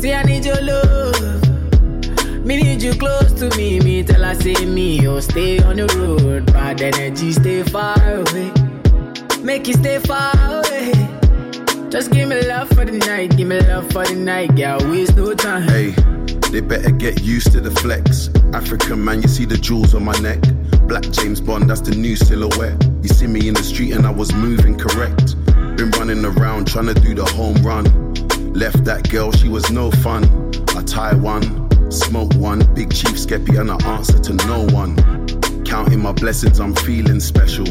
See, I need your love. Me need you close to me, me tell I say me, oh stay on the road. Bad energy, stay far away. Make you stay far away. Just give me love for the night, give me love for the night, girl, waste no time. Hey, they better get used to the flex. African man, you see the jewels on my neck. Black James Bond, that's the new silhouette. You see me in the street and I was moving correct. Been running around trying to do the home run. Left that girl, she was no fun. I tie one, smoke one, big chief skeppy, and I answer to no one. Counting my blessings, I'm feeling special.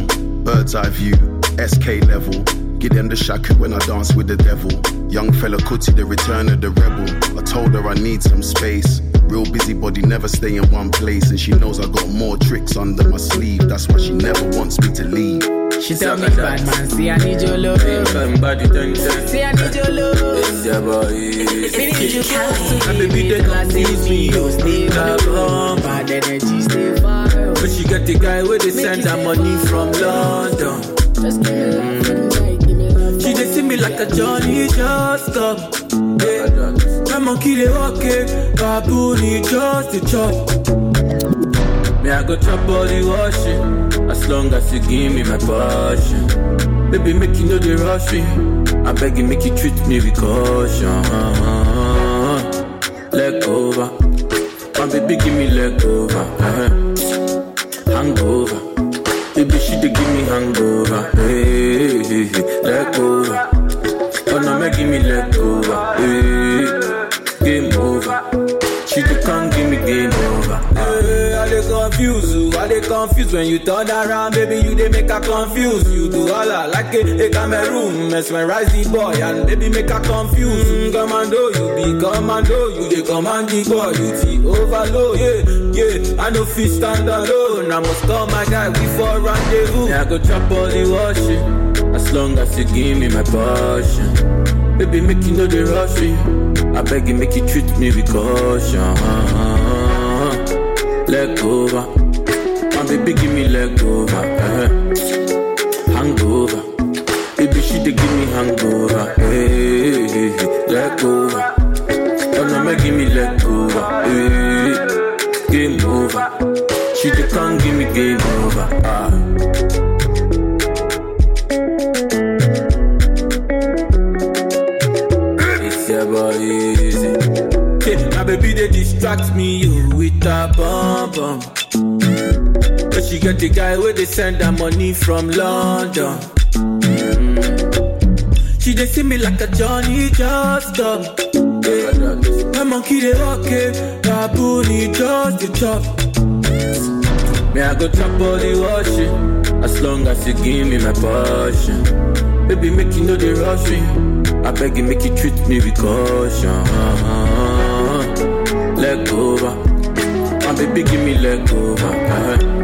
Bird's eye view, SK level. Get them the shaku when I dance with the devil. Young Fela Kuti, the return of the rebel. I told her I need some space. Real busybody, never stay in one place. And she knows I got more tricks under my sleeve. That's why she never wants me to leave. She tell me, bad man, see I need your love. Somebody done See I need your love. It's your boy. Me need you to And me, baby, they tell I don't say use me, oh stay on. Bad energy, stay far. But she got the guy where they send her money from London. Just give me love for give me love. She they see me like a Johnny just come. Yeah. My monkey they walk it, baboon he just the chop. Me I go chop the washing, as long as you give me my passion. Baby make you know rush me, I beg you make you treat me with caution. Leg over, my baby give me leg over, uh-huh. hangover. Baby she dey give me hangover, hey, hey, hey. leg over. Oh no, make give me leg over. Hey, game over. She dey come confuse you. I dey confused when you turn around, baby. You dey make her confuse. You do all I like it, a, a Cameroon, mesmerize the boy and baby make her confuse. Mm, commando, you be commando. You dey command the boy, you the overload. Yeah, yeah. I no fit stand alone. I must call my guy before rendezvous. Yeah, I go chop all the washing. As long as you give me my passion. Baby, make you know the rush me. I beg you, make you treat me with caution. Leg over. My baby, give me leg over. uh Hangover. Baby, she dey give me hangover. Hey, hey, hey. leg over. Oh no, make give me leg over. Hey, game over. She dey come give me game over. Ah. Boy baby they distract me you with a bomb bomb. But she got the guy where they send her money from London. Mm. She they see me like a Johnny just come. Yeah. My monkey they walk it, baboon he just the chop. Me I go all the washing, as long as you give me my passion. Baby make you know the rush me. I beg you make you treat me with caution. Leg over, my baby give me leg over. uh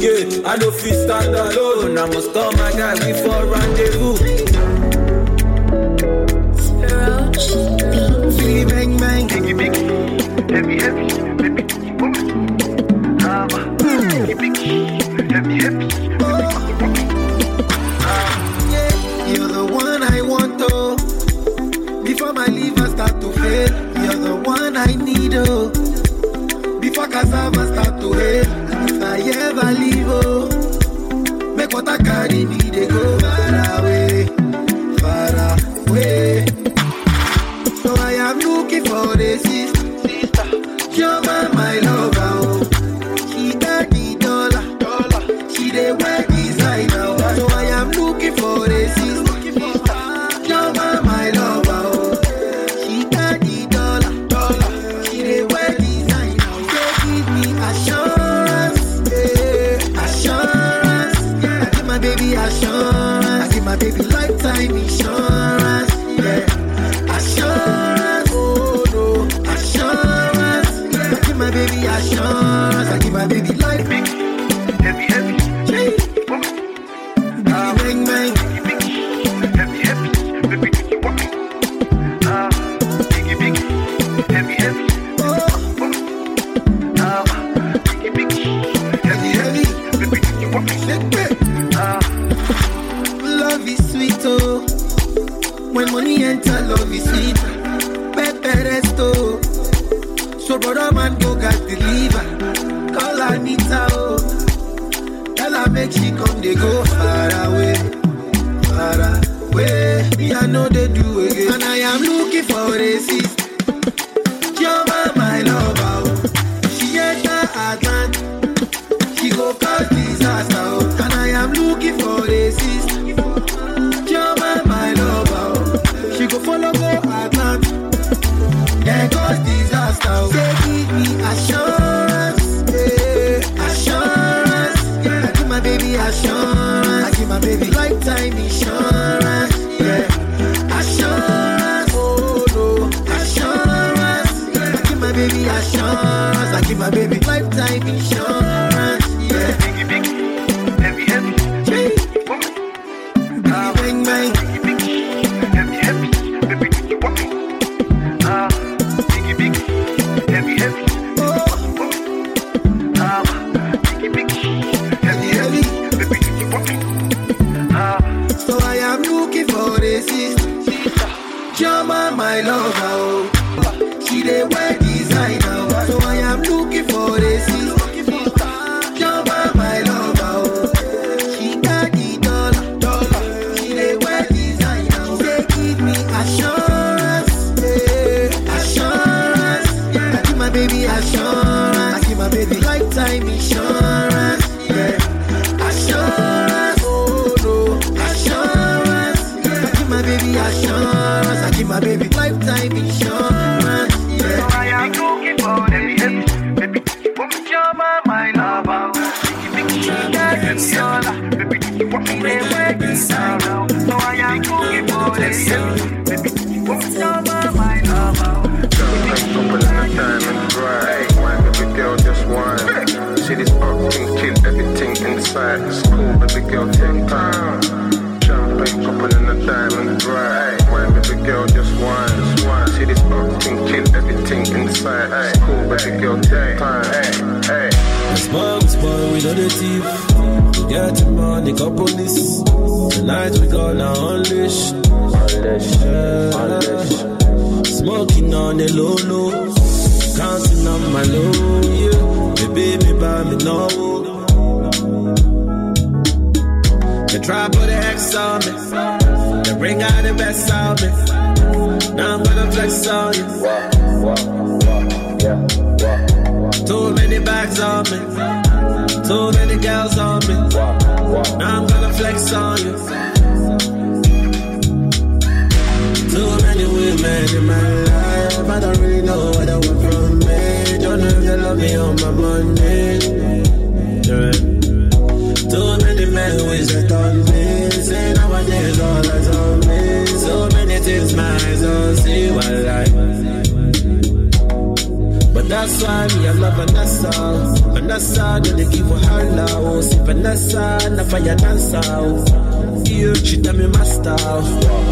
Yeah, I know fit stand alone. I must call my guy before rendezvous. Biggie bang bang, biggie big, heavy heavy, heavy heavy, ah, biggie big, heavy heavy. Caribbean. baby. my baby. Lifetime insurance. make your day. Hey, hey. This man, we know the thief. We get him on the police. Tonight we gonna unleash. Unleash, yeah. unleash. Smoking on the low low. Counting on my low, yeah. Baby, me by me no. They try put an X on me. They bring out the best on me. Now I'm gonna flex on you. Too many bags on me. Too many girls on me. Now I'm gonna flex on you. Too many women in my life. I don't really know what I want from me. Don't know if they love me on my money. Too many men who is just on me. Say nowadays all eyes on me. So many things my eyes don't see. What I. That's why me I love Vanessa. Vanessa, then they give her her love. See Vanessa, na fire dancer. Yeah, she tell me master,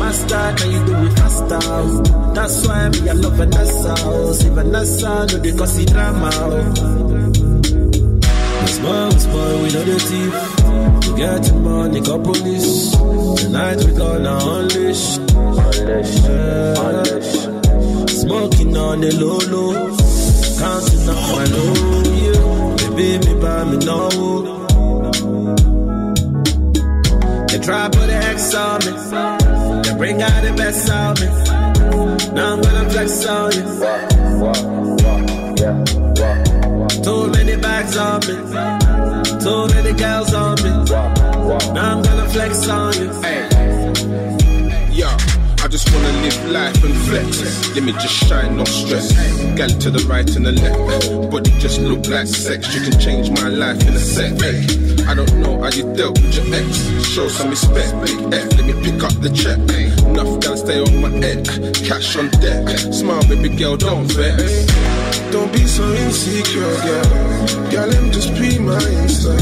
master, can you do it faster? That's why me I love Vanessa. Oh, See Vanessa, no they cause it drama. Small, small, we know the thief. We get money, got police. Tonight we gonna unleash. Unleash, unleash. Smoking on the low low. Counting up my low. Yeah. Baby, me buy me no. They try put an X on me. They bring out the best of me. Now I'm gonna flex on you. Too many bags on me. Too many girls on me. Now I'm gonna flex on you. Hey. Just wanna live life and flex. Let me just shine, no stress. Gal to the right and the left. Body just look like sex. You can change my life in a sec. I don't know how you dealt with your ex. Show some respect. Big F, let me pick up the check. Enough gal stay on my head. Cash on deck. Smile, baby girl, don't vex. Don't be so insecure, girl. Girl, I'm just be my insta.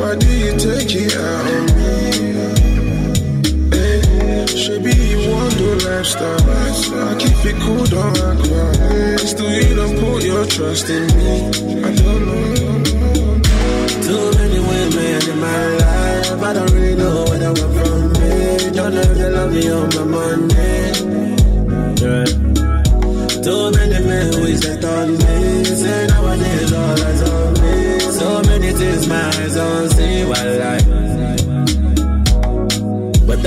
Why do you take it out on me? Eh, Should be you want the lifestyle. I keep it cool, don't act wild. Still, you don't put your trust in me. I don't know. Too many women in my life. I don't really know what I want from me. Don't know if they love me on my money. Yeah. Too many men who is that on me. Say nowadays all eyes on me. So many things my eyes on see. While I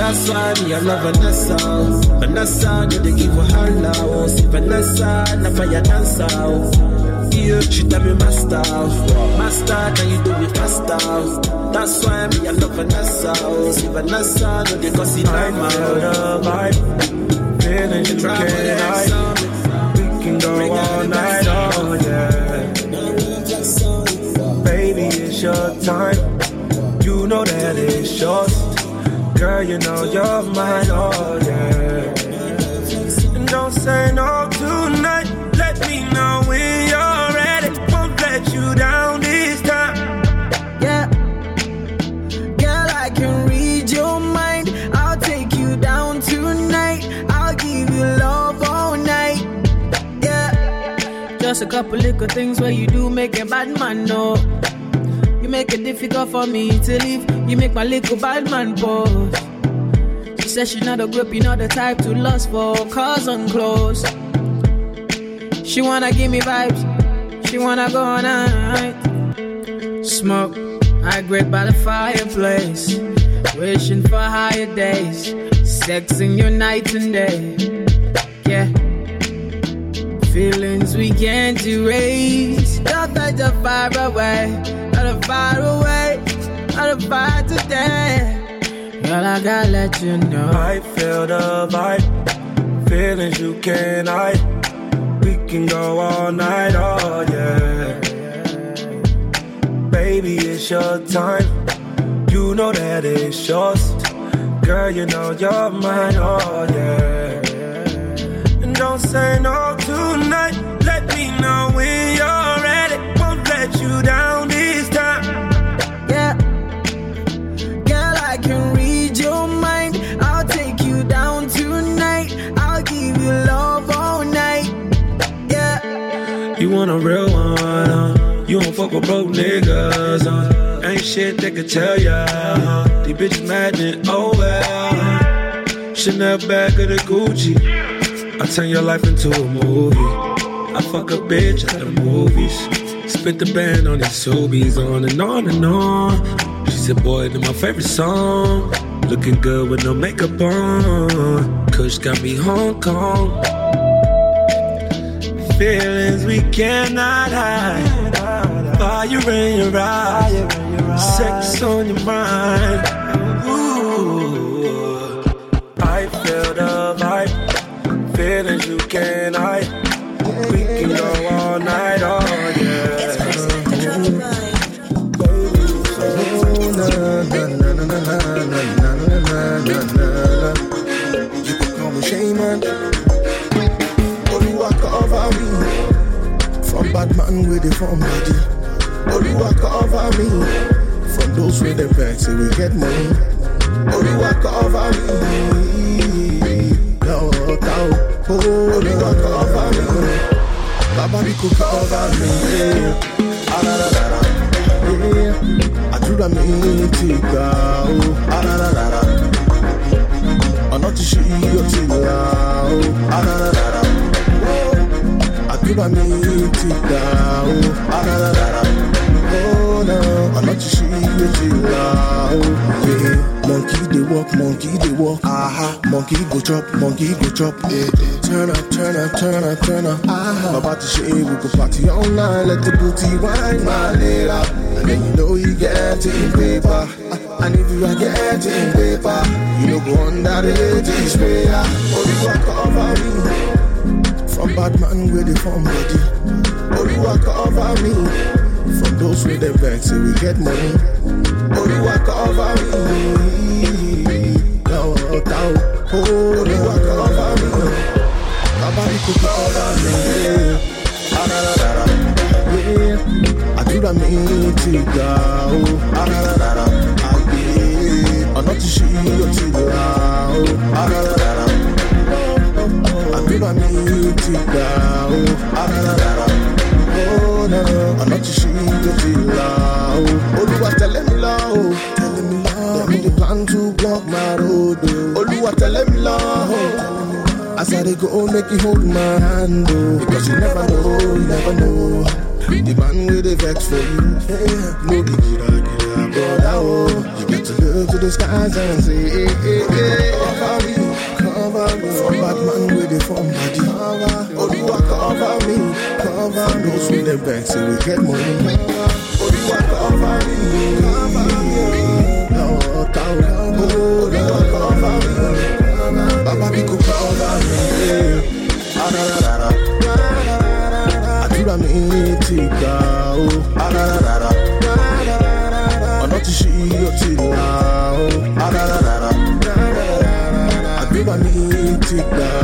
that's why me I love Vanessa. Vanessa, do they give her her love? See Vanessa, na fire dancer. Yeah, she tell me master, master, can you do it faster? That's why me I love Vanessa. See Vanessa, do they cause it I'm the vibe, feeling you can't hide. We can go all night, oh yeah. Baby, it's your time. You know that it's yours. Girl, you know you're mine, oh yeah. And don't say no tonight. Let me know when you're ready. Won't let you down this time. Yeah. Girl, I can read your mind. I'll take you down tonight. I'll give you love all night. Yeah. Just a couple little things where you do make a bad man know. Make it difficult for me to leave. You make my little bad man pause. She says she not a grip, you not the type to lust for cars and clothes. She wanna give me vibes. She wanna go all night. Smoke, I grip by the fireplace. Wishing for higher days. Sexing your night and day. Yeah. Feelings we can't erase. Let the fire away. Let the fire away. Let the fire today. Girl, I gotta let you know. I feel the vibe, feelings you can't hide. We can go all night, oh yeah. Baby, it's your time. You know that it's yours. Girl, you know you're mine, oh yeah. And don't say no want a real one? You don't fuck with broke niggas, huh? Ain't shit they could tell ya? These bitches mad and oh well. Chanel bag of the Gucci. I turn your life into a movie. I fuck a bitch at the movies. Spit the band on these Sobies on and on and on. She said, boy, they're my favorite song. Looking good with no makeup on. Kush got me Hong Kong. Feelings we cannot hide. Fire in your eyes. Sex on your mind. Ooh. I feel the vibe. Feelings you can't hide. Bad man with the form body. Oluwa cover me. From those with the say we get money. Oluwa cover me. No, no. Oh, Oluwa cover me. Baba Nico cover me. Ah, la, la, la, la. Àdúrà mi ti la, la, la, la. ti mi ti gbà ó. Arararara. Oh, no. ṣí ó ti là ó. Yeah. monkey dey work monkey dey work. Aha. monkey go chop monkey go chop. Yeah. turn up turn up turn up turn up. Aha. bàbá ti ṣe we go party all night let the booty wine my later. and then you know you getting paper. And if you are getting paper, you know go underrate this prayer. Oluwa cover me from bad man with the form body. Oluwa cover me from those with the vex, we get money. Oluwa cover me. No, no, Oluwa cover me. Nobody could cover me. Ah, la, la, la, la. Yeah. Àdúrà mi ti gbà ó. Ah, la, la, la, la. Àgbè ọ̀nà ti ṣí ó ti là ó. Ah, la, la, la, la. Àdúrà mi ti gbà ó. La. Oh, no. ọ̀nà ti ó là ó. Olúwa tẹ̀lé mi lọ o. Tẹ̀lé mi lọ. Plan to block my road oh. o. Olúwa tẹ̀lé mi lọ. As I dey go, make you hold my hand, oh. Because you never know, you never know. The man with the for you. Eh, no be gira gira, brother, oh. You get to look to the skies and say, hey, eh, eh, hey, hey. Bad man with the form body. Oluwa cover me, cover me. Those with the vex, say we get money. Oluwa cover me, cover me. No, cover, Oluwa cover me. Baba mi kò cover me. La. Àdúrà mi ti gbà ó. La. Ọ̀nà ti ṣí ó ti là ó. Ah, gbà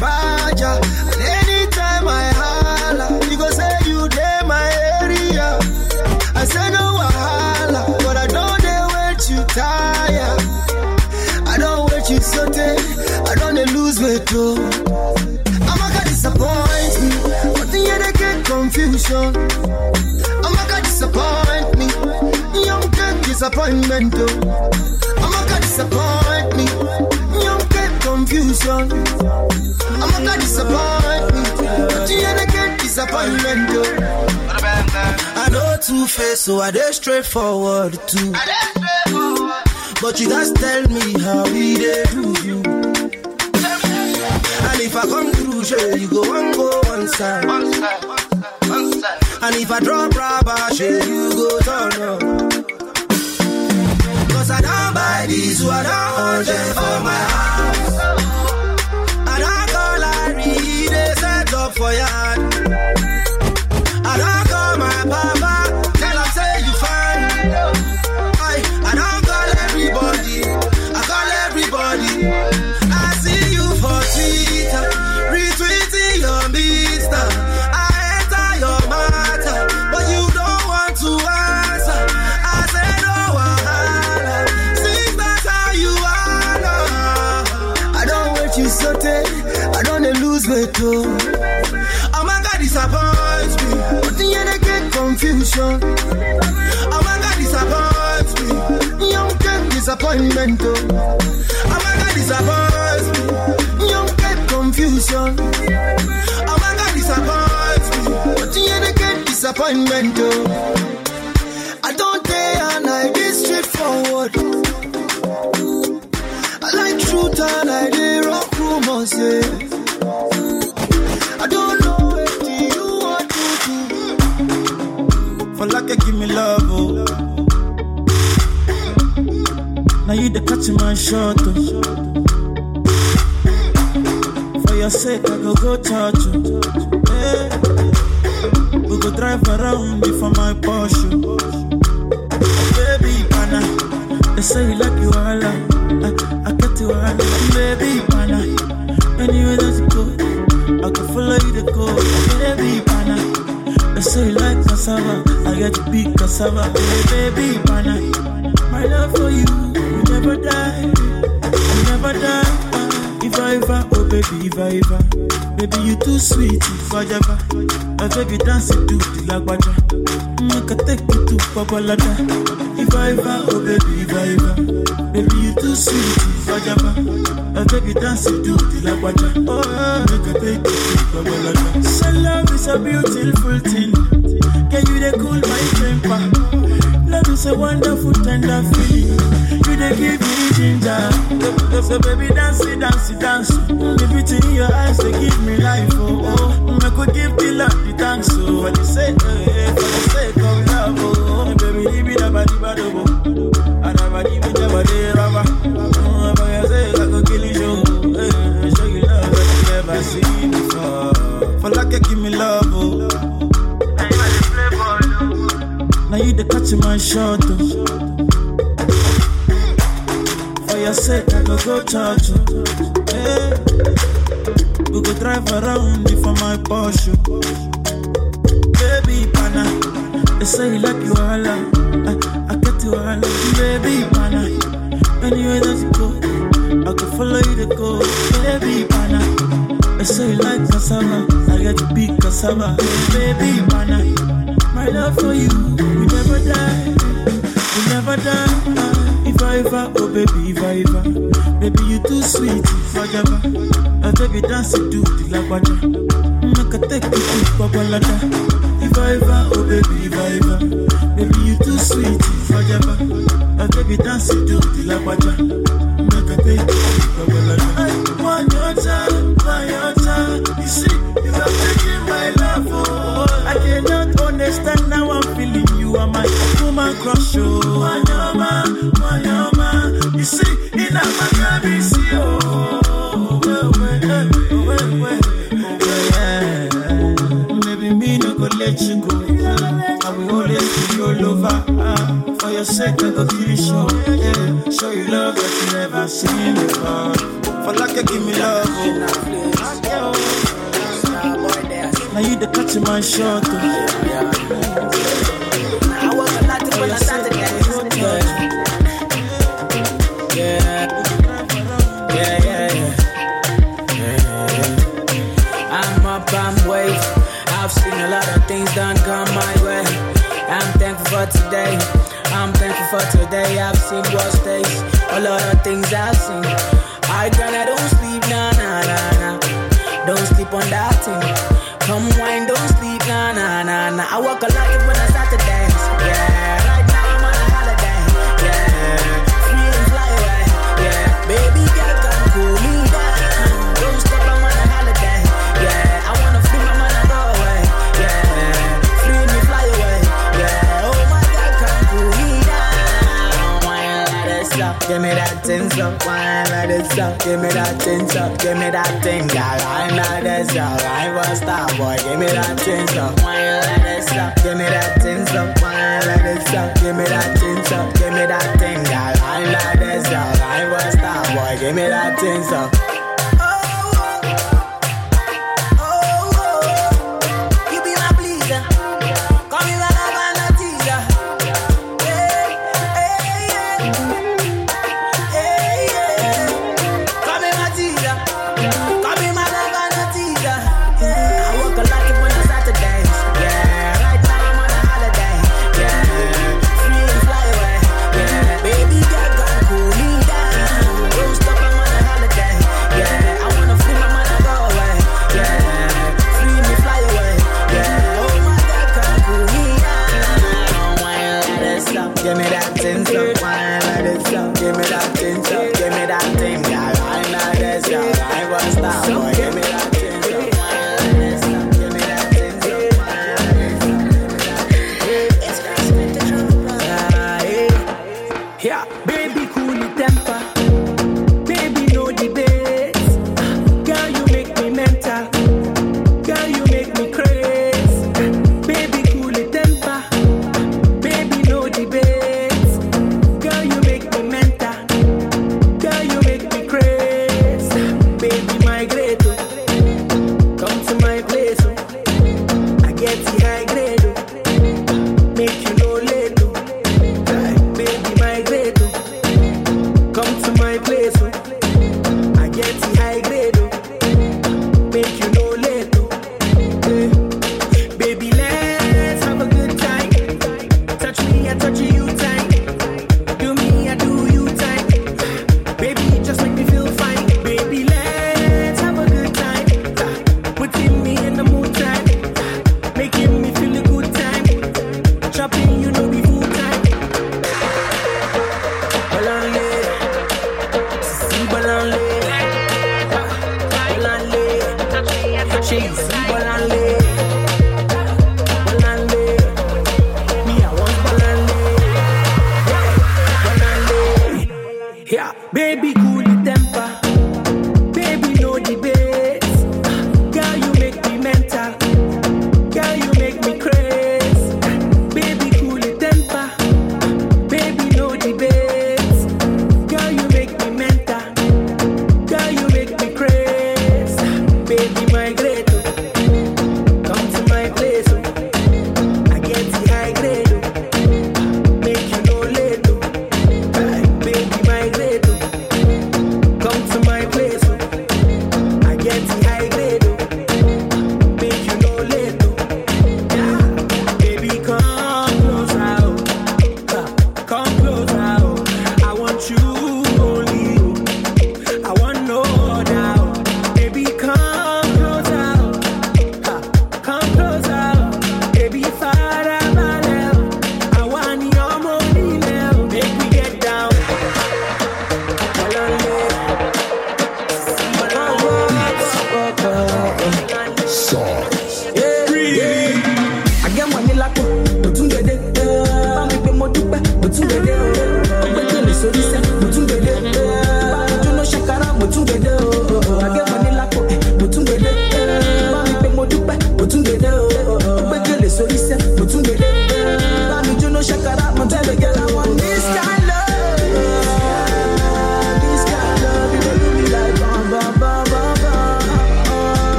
day And anytime I holla, you go say you day my area. I say no wahala, but I don't dare wait you tire. I don't wait you sote. I don't dey lose weight oh. too. I'm gonna disappoint me. But then you they get confusion. I'm gonna disappoint. Young get disappointment oh. too. I'm gonna disappoint me. Young get confusion. I'm gonna disappoint me. But you they get disappointment too. I know two face, so I dey straightforward too. But you guys tell me how we dey do you. And if I come through, sure, you go one go one side. And if I drop rubber, sure, you go turn up. Cause I don't buy these, so I don't order for my house. For yard. I disappointment, oh. Oh my God. Young get confusion. Oh my God. But I get disappointment, oh. I don't dare and I get straightforward. The catch my shot. For your sake, I go go church, you. Hey. We go drive around before my Porsche. Baby, pana, they say you like you all, I, I get you all, baby, pana. Anywhere that you go, I can follow you to go, baby, pana. They say you like cassava, I get to big cassava, baby, pana. My love for you, never die, will never die. If I ever, oh baby, if I ever, baby you too sweet, I ever, I baby dance to the lagwaja, make I take you to Babalada. If I ever, oh baby, if I ever, baby you too sweet, I ever, I baby dance to the lagwaja, oh make I take you to Babalada. So love is a beautiful thing, can you cool my temper? Is a wonderful, tender feeling. You they give me ginger. So, baby, dance it, dance it, dance. The beauty in your eyes, they give me life. Oh, oh. I could give the love the thanks. Oh, for the sake, eh, for the sake For your sake, I go go church. Crush oh Wanyama, wanyama You see, in a oh you I will always be you show you love that you never seen before you oh. Now you the catch my shot oh. I've seen worse days. A lot of things I've seen. I gonna that thing, girl. Wine like this up, I was star boy, give me that thing, so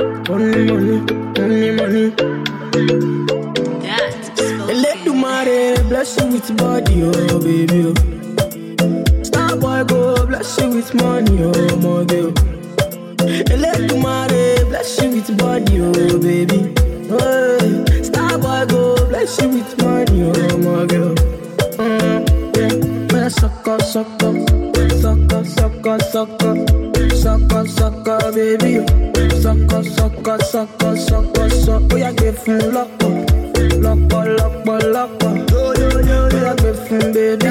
only money, only money. Elédùmarè bless you with body, oh baby. Oh. Star boy go bless you with money, oh my girl. Elédùmarè bless you with body, oh baby. Oh, star boy go bless you with money, oh my girl. Mm, yeah. Sucker, sucker, sucker, sucker, sucker. Sucka, sucka, baby. Sucka, Sucker, sucker, sucker, sucker, sucker. Oh, we are giving luck, oh. luck, oh, luck, luck. We are giving baby.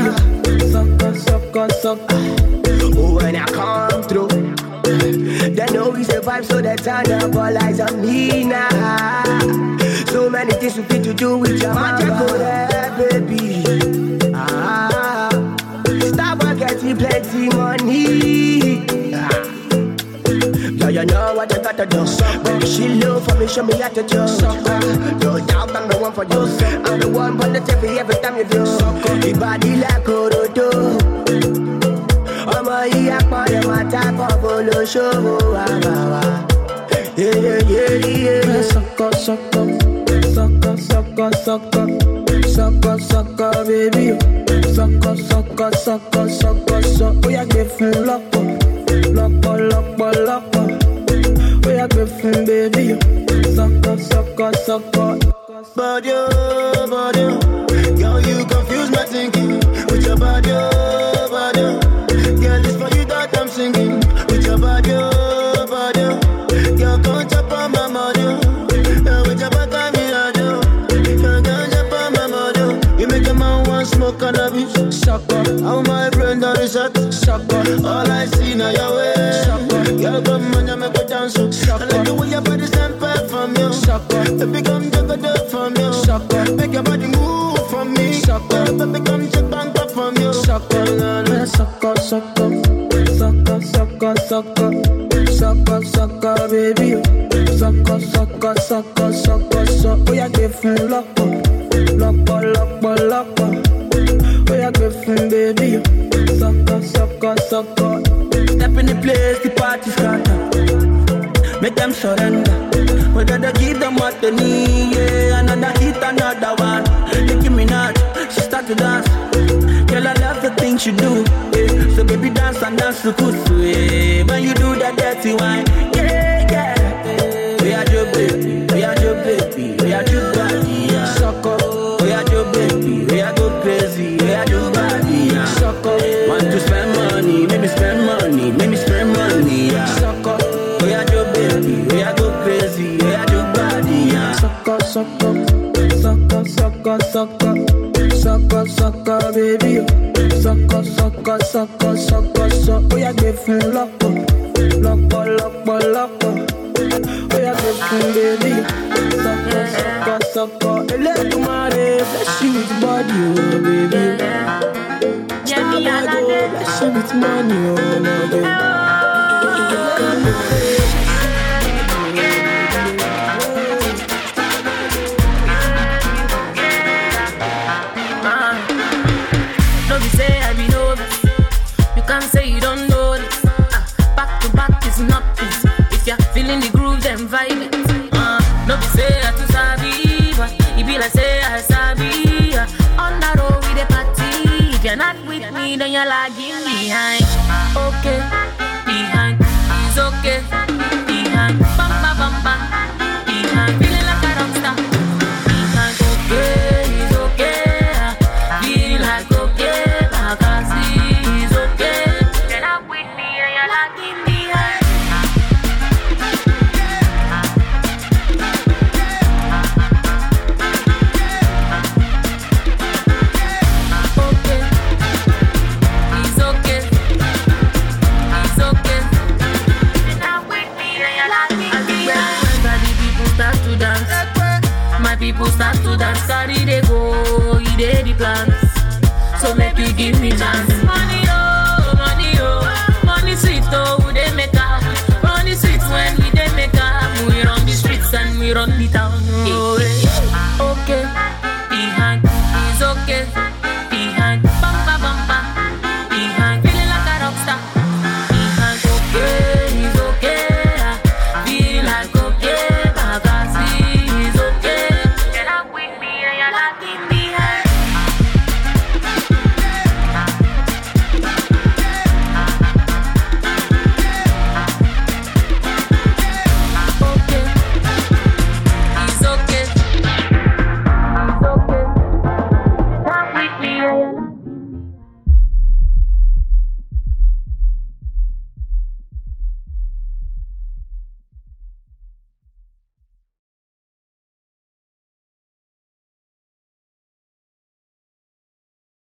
Sucka, sucka, sucka. Oh, when I come through, they know we survive, so they turn up ball eyes on me now. So many things we fit to do with your magical hair, baby. Ah, stop getting plenty money. You know what you gotta do. Baby, she low for me, show me how to do. No doubt I'm the one for you. I'm the one for the TV every time you do. Your body like Orodo. ọmọ yìí apọ̀lẹ̀ máa tákọ̀ bolóṣòwò àbàwà. Sucker, sucker, sucker, sucker, sucker, sucker, sucker, baby. Sucker, sucker, sucker, sucker, sucker. Ó yá gbé fún lọ́pọ̀, lọ́pọ̀, lọ́pọ̀, lọ́pọ̀. Yá gbé fún baby. Sucker, sucker, sucker. Body, oh, body, oh. girl, you confuse my thinking with your body, oh, body. Girl, it's for you that I'm singing with your body, oh, body. Girl, come chop on my body. Yeah, with your back on me, I do. Girl, come chop on my body. You make a man want smoke cannabis, Sucker, how my brain done reset. sucker, All I see now your way. Girl, come on, you make me dance. I like the way your body stand back from you. sucker, Baby, come take a dip from you. sucker, Make your body move for me. Sucker. Baby, come take back up from you. sucker. Yeah, sucker, sucker, sucker, sucker, sucker, sucker, sucker, baby. Sucker, sucker, sucker, sucker, sucker. Ó yá gbé fún lọ́pọ̀, lọ́pọ̀, lọ́pọ̀, lọ́pọ̀. Ó yá gbé fún baby. Sucker, sucker, sucker. Step in the place, the party scatter. Make them surrender. Whether they give them what they need, yeah. Another hit, another one. Nicki Minaj, she start to dance. Girl, I love the things you do. Yeah. So baby, dance and dance to kusu. Yeah. When you do that dirty wine, yeah. Money, make me spend money, yeah. sucker, We are your baby, we are go crazy, we are your body, yeah. sucker, sucker, sucker, sucker, sucker, sucker, sucker, baby. Sucker, sucker, sucker, sucker, sucker. Ó yá gbé fún lọ́pọ̀, lọ́pọ̀, lọ́pọ̀, lọ́pọ̀. Ó yá gbé fún baby. Sucker, sucker, sucker. Elédùmarè bless you with body, oh baby. With money, be say I be novice. You this. Ah, then it. Behind. Okay, people start to dance, carry they go, it the plans. So make you give me chance.